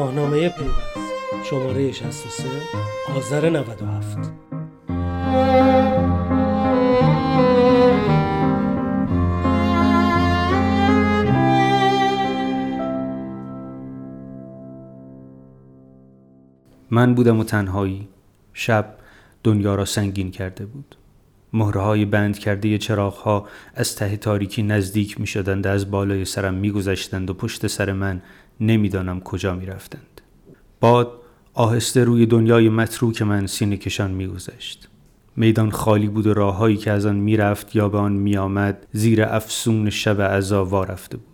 ماهنامه پیوست. شماره 63 آذر 97 من بودم و تنهایی. شب دنیا را سنگین کرده بود. مهرهای بند کرده چراغها از ته تاریکی نزدیک می شدند از بالای سرم می گذشتند و پشت سر من نمی‌دانم کجا می رفتند. باد آهسته روی دنیای متروک من سینه کشان می گذشت. میدان خالی بود و راههایی که از آن می‌رفت یا به آن میآمد زیر افسون شب عذا رفته بود.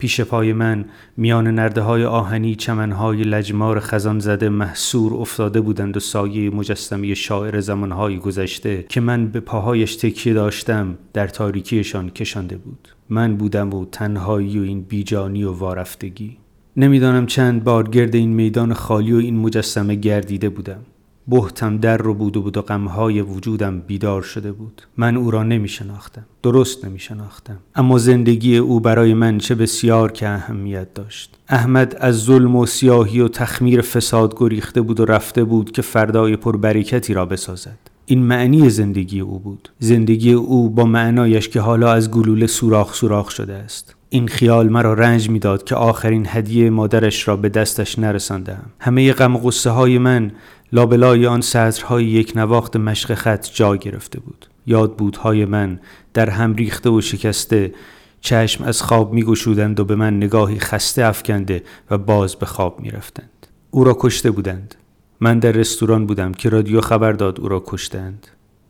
پیش پای من میان نرده های آهنی چمنهای لجمار خزان زده محصور افتاده بودند و سایه مجسمه شاعر زمانهای گذشته که من به پاهایش تکیه داشتم در تاریکیشان کشانده بود. من بودم و تنهایی و این بیجانی و وارفتگی. نمی‌دانم چند بار گرد این میدان خالی و این مجسمه گردیده بودم. بهتم در رو بود و بود و غمهای وجودم بیدار شده بود. من او را نمی شناختم درست نمی شناختم اما زندگی او برای من چه بسیار که اهمیت داشت. احمد از ظلم و سیاهی و تخمیر فساد گریخته بود و رفته بود که فردای پربرکتی را بسازد. این معنی زندگی او بود. زندگی او با معنایش که حالا از گلوله سوراخ سوراخ شده است. این خیال مرا رنج می‌داد که آخرین هدیه مادرش را به دستش نرساندم همه غم غصه های من لابلای آن سطرهای یک نواخت مشق خط جا گرفته بود یاد بودهای من در هم ریخته و شکسته چشم از خواب می گشودند و به من نگاهی خسته افکنده و باز به خواب می رفتند. او را کشته بودند. من در رستوران بودم که رادیو خبر داد او را کشتند.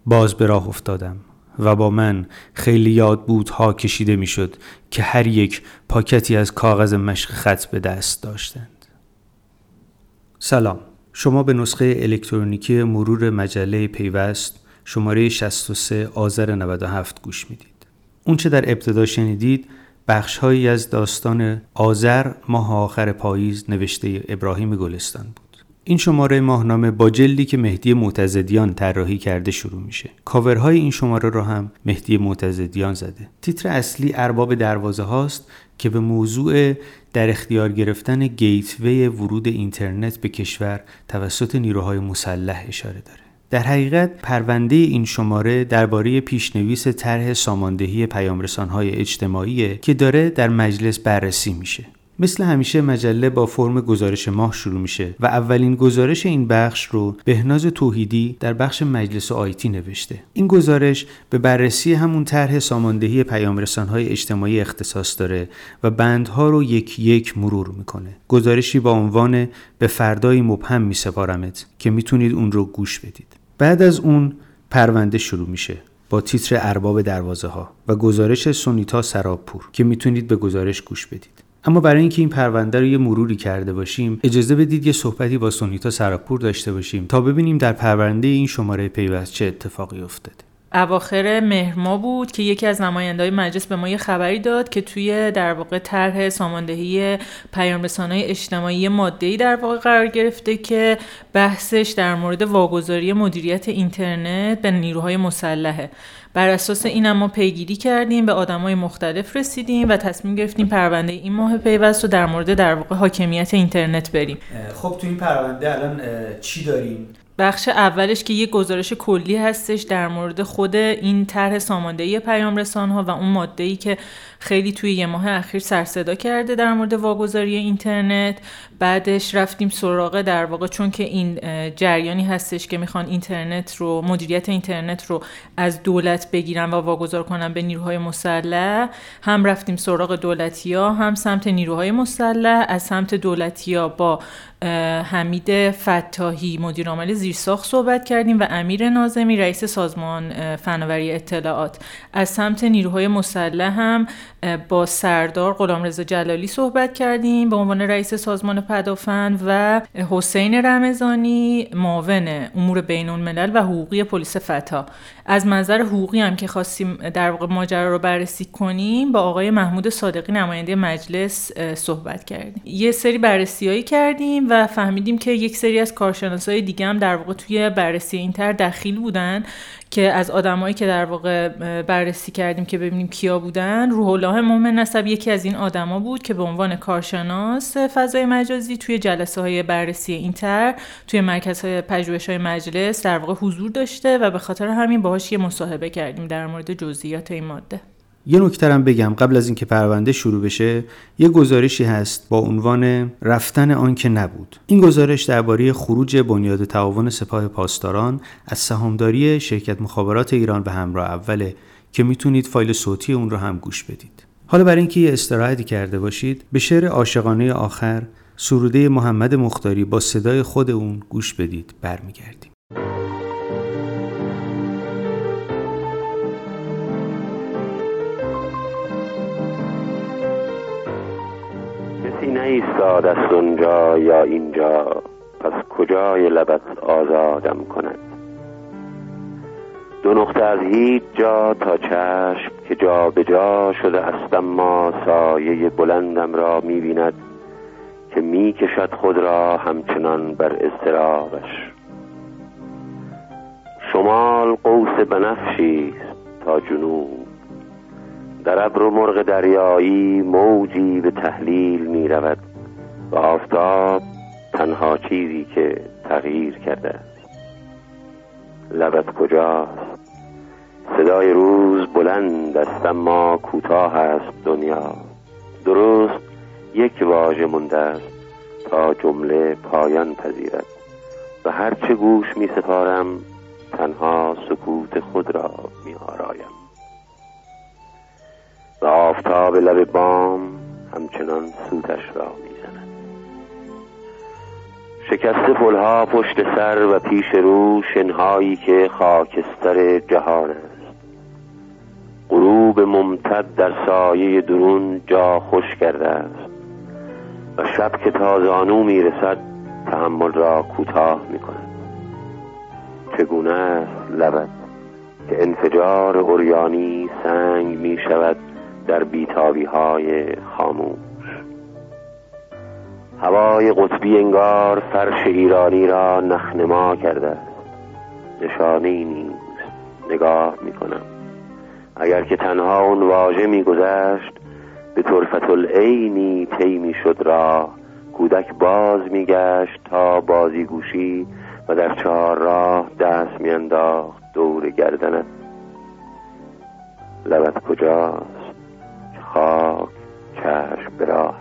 باز به راه افتادم و با من خیلی یاد بودها کشیده می‌شد که هر یک پاکتی از کاغذ مشق خط به دست داشتند. سلام شما به نسخه الکترونیکی مرور مجله پیوست شماره 63 آذر 97 گوش می‌دید. اونچه در ابتدا شنیدید بخشهایی از داستان آذر ماه آخر پاییز نوشته ابراهیم گلستان بود. این شماره ماهنامه با جلدی که مهدی معتزدیان طراحی کرده شروع میشه. کاورهای این شماره رو هم مهدی معتزدیان زده. تیتر اصلی ارباب دروازه هاست که به موضوع در اختیار گرفتن گیتوی ورود اینترنت به کشور توسط نیروهای مسلح اشاره داره. در حقیقت پرونده این شماره درباره پیشنویس طرح ساماندهی پیامرسانهای اجتماعی که داره در مجلس بررسی میشه. مثل همیشه مجله با فرم گزارش ماه شروع میشه و اولین گزارش این بخش رو بهناز توحیدی در بخش مجلس آیتی نوشته. این گزارش به بررسی همون طرح ساماندهی پیامرسانهای اجتماعی اختصاص داره و بندها رو یک یک مرور می‌کنه. گزارشی با عنوان به فردای مبهم میسپارمت که می‌تونید اون رو گوش بدید. بعد از اون پرونده شروع میشه با تیتر ارباب دروازه ها و گزارش سونیتا سرابپور که می‌تونید به گزارش گوش بدید. اما برای اینکه این پرونده رو یه مروری کرده باشیم اجازه بدید یه صحبتی با سونیتا سراپور داشته باشیم تا ببینیم در پرونده این شماره پیوست چه اتفاقی افتاده. اواخر مهر بود که یکی از نمایندهای مجلس به ما یه خبری داد که توی در واقع طرح ساماندهی پیام اجتماعی ماده در واقع قرار گرفته که بحثش در مورد واگذاری مدیریت اینترنت به نیروهای مسلحه. بر اساس این ما پیگیری کردیم به آدمای مختلف رسیدیم و تصمیم گرفتیم پرونده این ماه پیوست رو در مورد در واقع حاکمیت اینترنت بریم. خب تو این پرونده الان چی داریم؟ بخش اولش که یه گزارش کلی هستش در مورد خود این طرح ساماندهی پیام رسان ها و اون ماده ای که خیلی توی یه ماه اخیر سر صدا کرده در مورد واگذاری اینترنت. بعدش رفتیم سراغ در واقع چون که این جریانی هستش که می‌خوان اینترنت رو مدیریت اینترنت رو از دولت بگیرن و واگذار کنن به نیروهای مسلح. هم رفتیم سراغ دولتی هم سمت نیروهای مسلح. از سمت دولتی ها با حمید فتاحی مدیر عامل زیرساخت صحبت کردیم و امیر نازمی رئیس سازمان فناوری اطلاعات. از سمت نیروهای مسلح هم با سردار غلامرضا جلالی صحبت کردیم به عنوان رئیس سازمان پدافند و حسین رمضانی معاون امور بین الملل و حقوقی پلیس فتا. از منظر حقوقی هم که خواستیم در واقع ماجرا رو بررسی کنیم با آقای محمود صادقی نماینده مجلس صحبت کردیم. یه سری بررسیایی کردیم و فهمیدیم که یک سری از کارشناسای دیگه هم در واقع توی بررسی اینتر دخیل بودن. که از آدمایی که در واقع بررسی کردیم که ببینیم کیا بودن روح الله مومن نسب یکی از این آدما بود که به عنوان کارشناس فضای مجازی توی جلسه های بررسی اینتر توی مرکز های پژوهش های مجلس در واقع حضور داشته و به خاطر همین باهاش یه مصاحبه کردیم در مورد جزئیات این ماده. یه نکترم بگم قبل از اینکه پرونده شروع بشه یه گزارشی هست با عنوان رفتن آن که نبود. این گزارش درباره خروج بنیاد تعاون سپاه پاسداران از سهامداری شرکت مخابرات ایران به همراه اوله که می‌تونید فایل صوتی اون رو هم گوش بدید. حالا برای اینکه یه استراحتی کرده باشید به شعر عاشقانه آخر سروده محمد مختاری با صدای خود اون گوش بدید برمیگردیم. ایستاد است اونجا یا اینجا پس کجای لبت آزادم کند؟ دو نقطه از هیچ جا تا چشم که جا به جا شده است اما سایه بلندم را می‌بیند که می‌کشد خود را همچنان بر اضطرابش. شمال قوس بنفشی تا جنوب. در ابر و مرغ دریایی موجی به تحلیل می رود و آفتاب تنها چیزی که تغییر کرده است. لبت کجاست؟ صدای روز بلند است اما کوتاه است دنیا. درست یک واژه مونده است تا جمله پایان پذیرد. و هرچه گوش می سپارم تنها سکوت خود را می آرایم و آفتاب لب بام همچنان سوتش را می‌زند. شکست فلها پشت سر و پیش رو شنهایی که خاکستر جهان است. غروب ممتد در سایه درون جا خوش کرده است و شب که تازانو می‌رسد تحمل را کوتاه می‌کند. چگونه است لبت که انفجار اوریانی سنگ می شود در بیتابی های خاموش. هوای قطبی انگار فرش ایرانی را نخنما کرده. نشانه نیست. نگاه می کنم اگر که تنها اون واژه میگذشت به طرفت العینی طی شد را کودک باز میگشت تا بازیگوشی و در چهار راه دست میانداخت دور گردنت. لبت کجاست؟ خاک چشم براه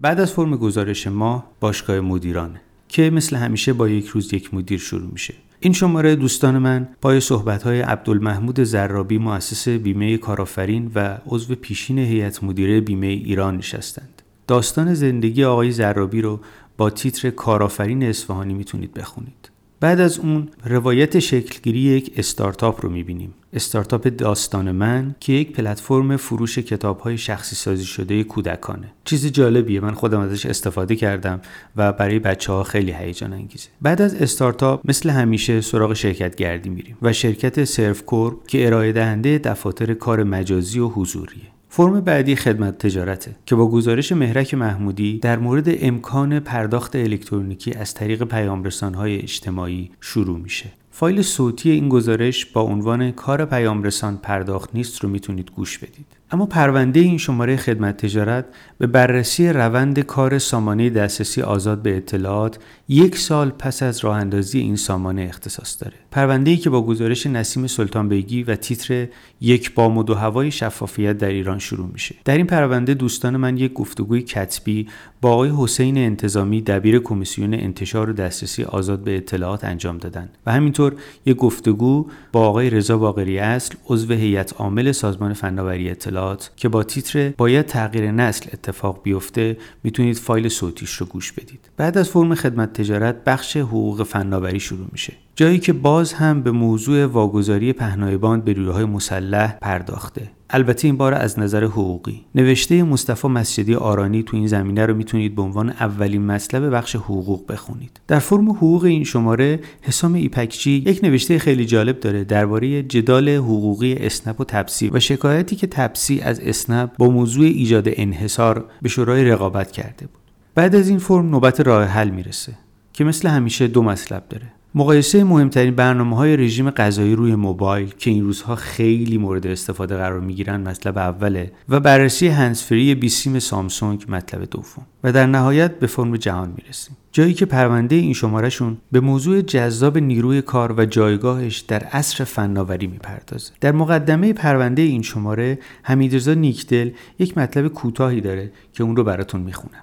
بعد از فرم گزارش ما باشگاه مدیرانه که مثل همیشه با یک روز یک مدیر شروع میشه این شماره دوستان من پای صحبت‌های عبدالمحمود زرابی مؤسس بیمه کارآفرین و عضو پیشین هیئت مدیره بیمه ایران نشستند. داستان زندگی آقای زرابی رو با تیتر کارآفرین اصفهانی می‌تونید بخونید. بعد از اون روایت شکلگیری یک استارتاپ رو می‌بینیم. استارتاپ داستان من که یک پلتفرم فروش کتاب های شخصی سازی شده کودکانه. چیز جالبیه من خودم ازش استفاده کردم و برای بچه ها خیلی هیجان انگیزه بعد از استارتاپ مثل همیشه سراغ شرکت گردی میریم و شرکت سرف کورپ که ارائه دهنده دفاتر کار مجازی و حضوریه. فرم بعدی خدمت تجارته که با گزارش مهرک محمودی در مورد امکان پرداخت الکترونیکی از طریق پیامرسانهای اجتماعی شروع میشه. فایل صوتی این گزارش با عنوان کار پیامرسان پرداخت نیست رو می‌تونید گوش بدید. اما پرونده این شماره خدمت تجارت به بررسی روند کار سامانه دسترسی آزاد به اطلاعات یک سال پس از راه اندازی این سامانه اختصاص داره. پرونده ای که با گزارش نسیم سلطان بیگی و تیتر یک بام و دو هوای شفافیت در ایران شروع میشه. در این پرونده دوستان من یک گفتگوی کتبی با آقای حسین انتظامی دبیر کمیسیون انتشار و دسترسی آزاد به اطلاعات انجام دادن و همینطور یک گفتگو با آقای رضا باقری اصل عضو هیئت عامل سازمان فناوری اطلاعات که با تیتر باید تغییر نسل اتفاق بیفته می‌تونید فایل صوتیش رو گوش بدید. بعد از فرم خدمت تجارت بخش حقوق فناوری شروع میشه. جایی که باز هم به موضوع واگذاری پهنای باند به نیروهای مسلح پرداخته. البته این بار از نظر حقوقی. نوشته مصطفی مسجدی آرانی تو این زمینه رو می‌تونید به عنوان اولین مطلب بخش حقوق بخونید. در فرم حقوق این شماره حسام ایپکچی یک نوشته خیلی جالب داره درباره جدال حقوقی اسنپ و تپسی و شکایتی که تپسی از اسنپ با موضوع ایجاد انحصار به شورای رقابت کرده بود. بعد از این فرم نوبت راه حل می‌رسه که مثل همیشه دو مطلب داره. مقایسه مهمترین برنامه های رژیم غذایی روی موبایل که این روزها خیلی مورد استفاده قرار می‌گیرن مطلب اوله و بررسی هنسفری بیسیم سامسونگ مطلب دوم و در نهایت به فرم جهان می‌رسیم. جایی که پرونده این شمارهشون به موضوع جذاب نیروی کار و جایگاهش در عصر فناوری می‌پردازه. در مقدمه پرونده این شماره حمیدرضا نیکدل یک مطلب کوتاهی داره که اون رو براتون می‌خونم.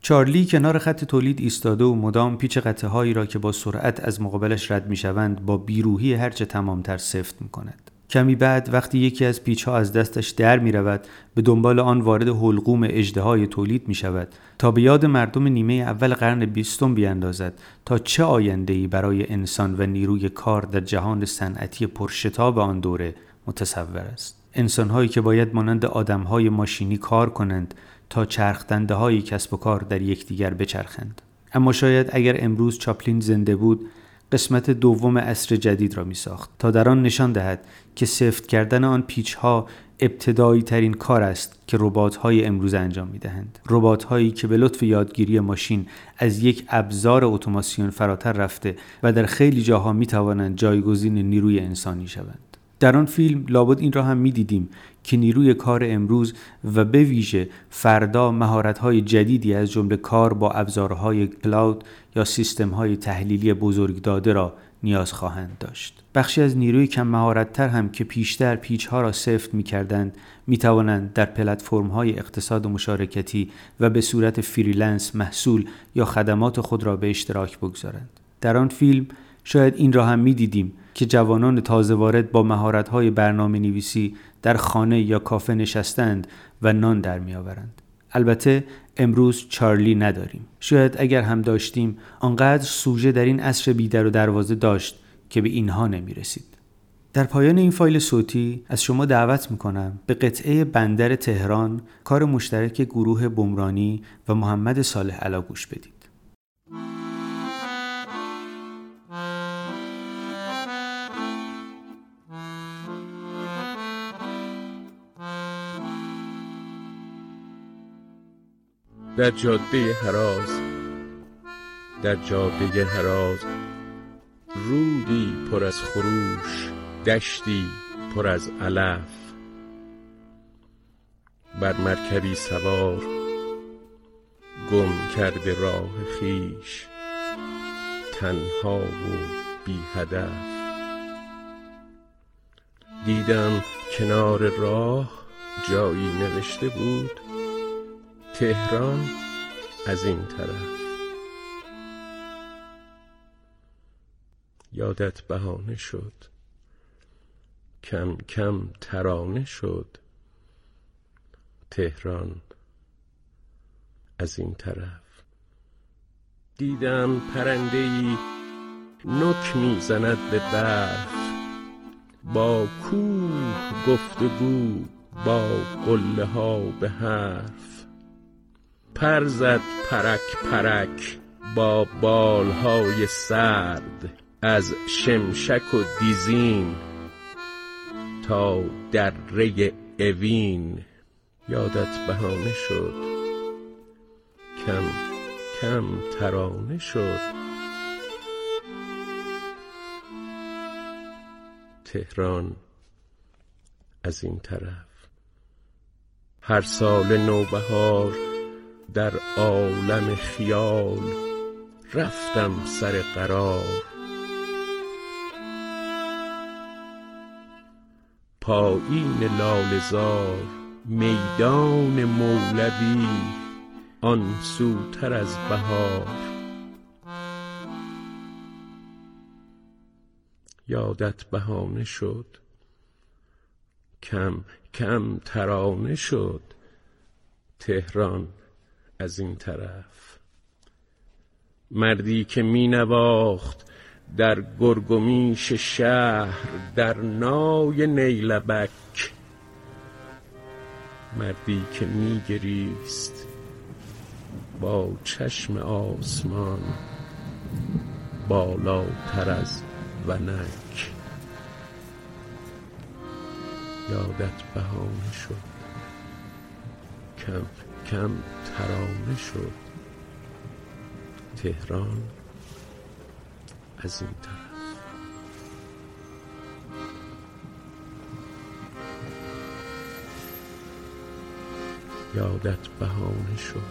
چارلی کنار خط تولید ایستاده و مدام پیچ قطعه هایی را که با سرعت از مقابلش رد می شوند با بیروهی هرچه تمامتر سفت می کند. کمی بعد وقتی یکی از پیچ ها از دستش در می رود به دنبال آن وارد حلقوم اجده تولید می شود تا به یاد مردم نیمه اول قرن بیستم بیاندازد تا چه آینده برای انسان و نیروی کار در جهان صنعتی پرشتاب آن دوره متصور است انسانهایی که باید مانند آدمهای ماشینی کار کنند تا چرخدنده های کسب و کار در یکدیگر بچرخند اما شاید اگر امروز چاپلین زنده بود قسمت دوم عصر جدید را می ساخت تا در آن نشان دهد که سفت کردن آن پیچ ها ابتدایی ترین کار است که ربات های امروز انجام می دهند. ربات هایی که به لطف یادگیری ماشین از یک ابزار اتوماسیون فراتر رفته و در خیلی جاها می توانند جایگزین نیروی انسانی شوند. در آن فیلم لابد این را هم می دیدیم که نیروی کار امروز و به ویژه فردا مهارت‌های جدیدی از جمله کار با ابزارهای cloud یا سیستم‌های تحلیلی بزرگ داده را نیاز خواهند داشت. بخشی از نیروی کم مهارتتر هم که پیشتر پیچها را سفت می کردند می توانند در پلتفرم های اقتصاد مشارکتی و به صورت freelance محصول یا خدمات خود را به اشتراک بگذارند. در آن فیلم شاید این را هم می دیدیم که جوانان تازه وارد با مهارت‌های برنامه نویسی در خانه یا کافه نشستند و نان در میآورند. البته امروز چارلی نداریم. شاید اگر هم داشتیم آنقدر سوژه در این عصر بیدر و دروازه داشت که به اینها نمی رسید. در پایان این فایل صوتی از شما دعوت می‌کنم به قطعه بندر تهران کار مشترک گروه بمرانی و محمد صالح علا گوش بدید. در جاده هراز در جاده هراز رودی پر از خروش دشتی پر از علف. بر مرکبی سوار گم کرده راه خیش تنها و بی هدف. دیدم کنار راه جایی نوشته بود تهران از این طرف. یادت بهانه شد. کم کم ترانه شد. تهران از این طرف. دیدم پرنده ای نک می‌زند به برف. با کوه گفتگو با قله ها به حرف. پر زد پرک پرک با بالهای سرد از شمشک و دیزین تا در ری اوین. یادت بهانه شد. کم کم ترانه شد. تهران از این طرف. هر سال نوبهار در عالم خیال رفتم سر قرار. پایین لالزار میدان مولوی آن سوتر از بهار. یادت بهانه شد کم کم ترانه شد تهران. از این طرف. مردی که می نواخت در گرگومیش شهر در نای نیلبک. مردی که میگریست با چشم آسمان بالاتر از ونک. یادت بهانه شد. کم کم ترانه شد. تهران از این طرف. یادت بهانه شد.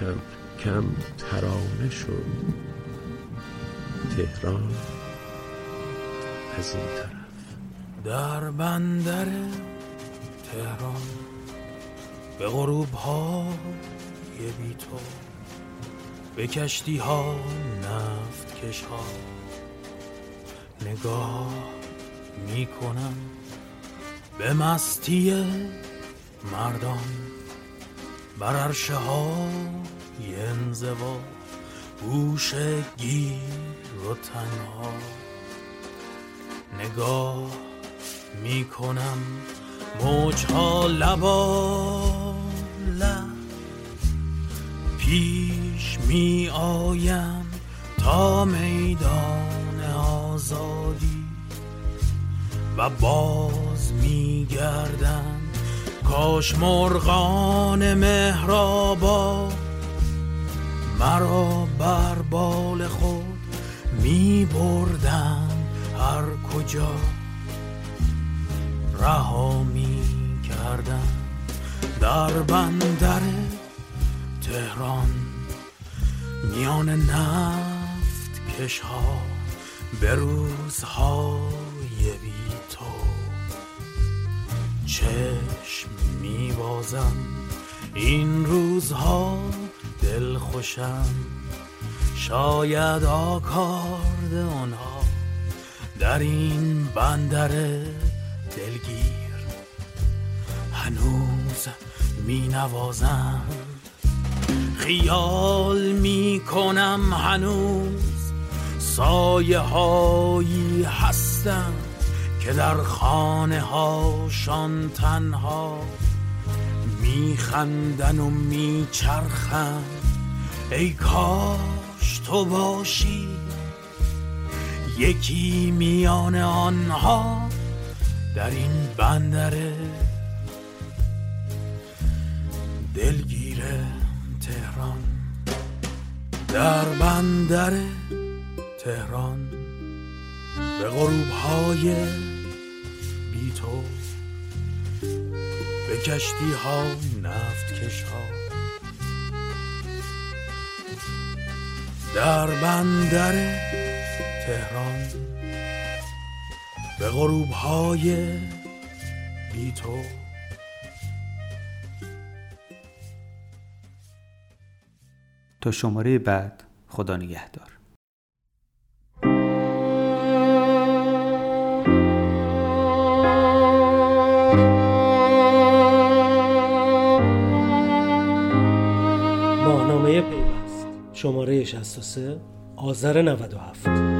کم کم ترانه شد. تهران از این طرف. در بندر تهران. به غروب ها یه بی تو به کشتی ها نفت کش ها نگاه می‌کنم به مستی مردان بر عرشه ها انزوا گوش گیر و تنها. نگاه می‌کنم موجها لبا پیش می آیم تا میدان آزادی و باز می گردم کاش مرغان مهرابا مرا بر بال خود می بردن هر کجا. رها می کردم در بندر تهران میان نفت کش ها به روزهای بی تو. چشم میبازم این روزها دل خوشم شاید آکارد آنها در این بندر دلگیر. هنوز می نوازم خیال می کنم هنوز سایه هایی هستم که در خانه هاشان تنها میخندن و میچرخن. ای کاش تو باشی یکی میان آنها در این بندر دلگیر در بندر تهران به غروب های بی تو به کشتی ها نفت کش ها در بندر تهران به غروب های بی تو. شماره بعد خدا نگهدار. ماهنامه پیوست شماره 63 آذر 97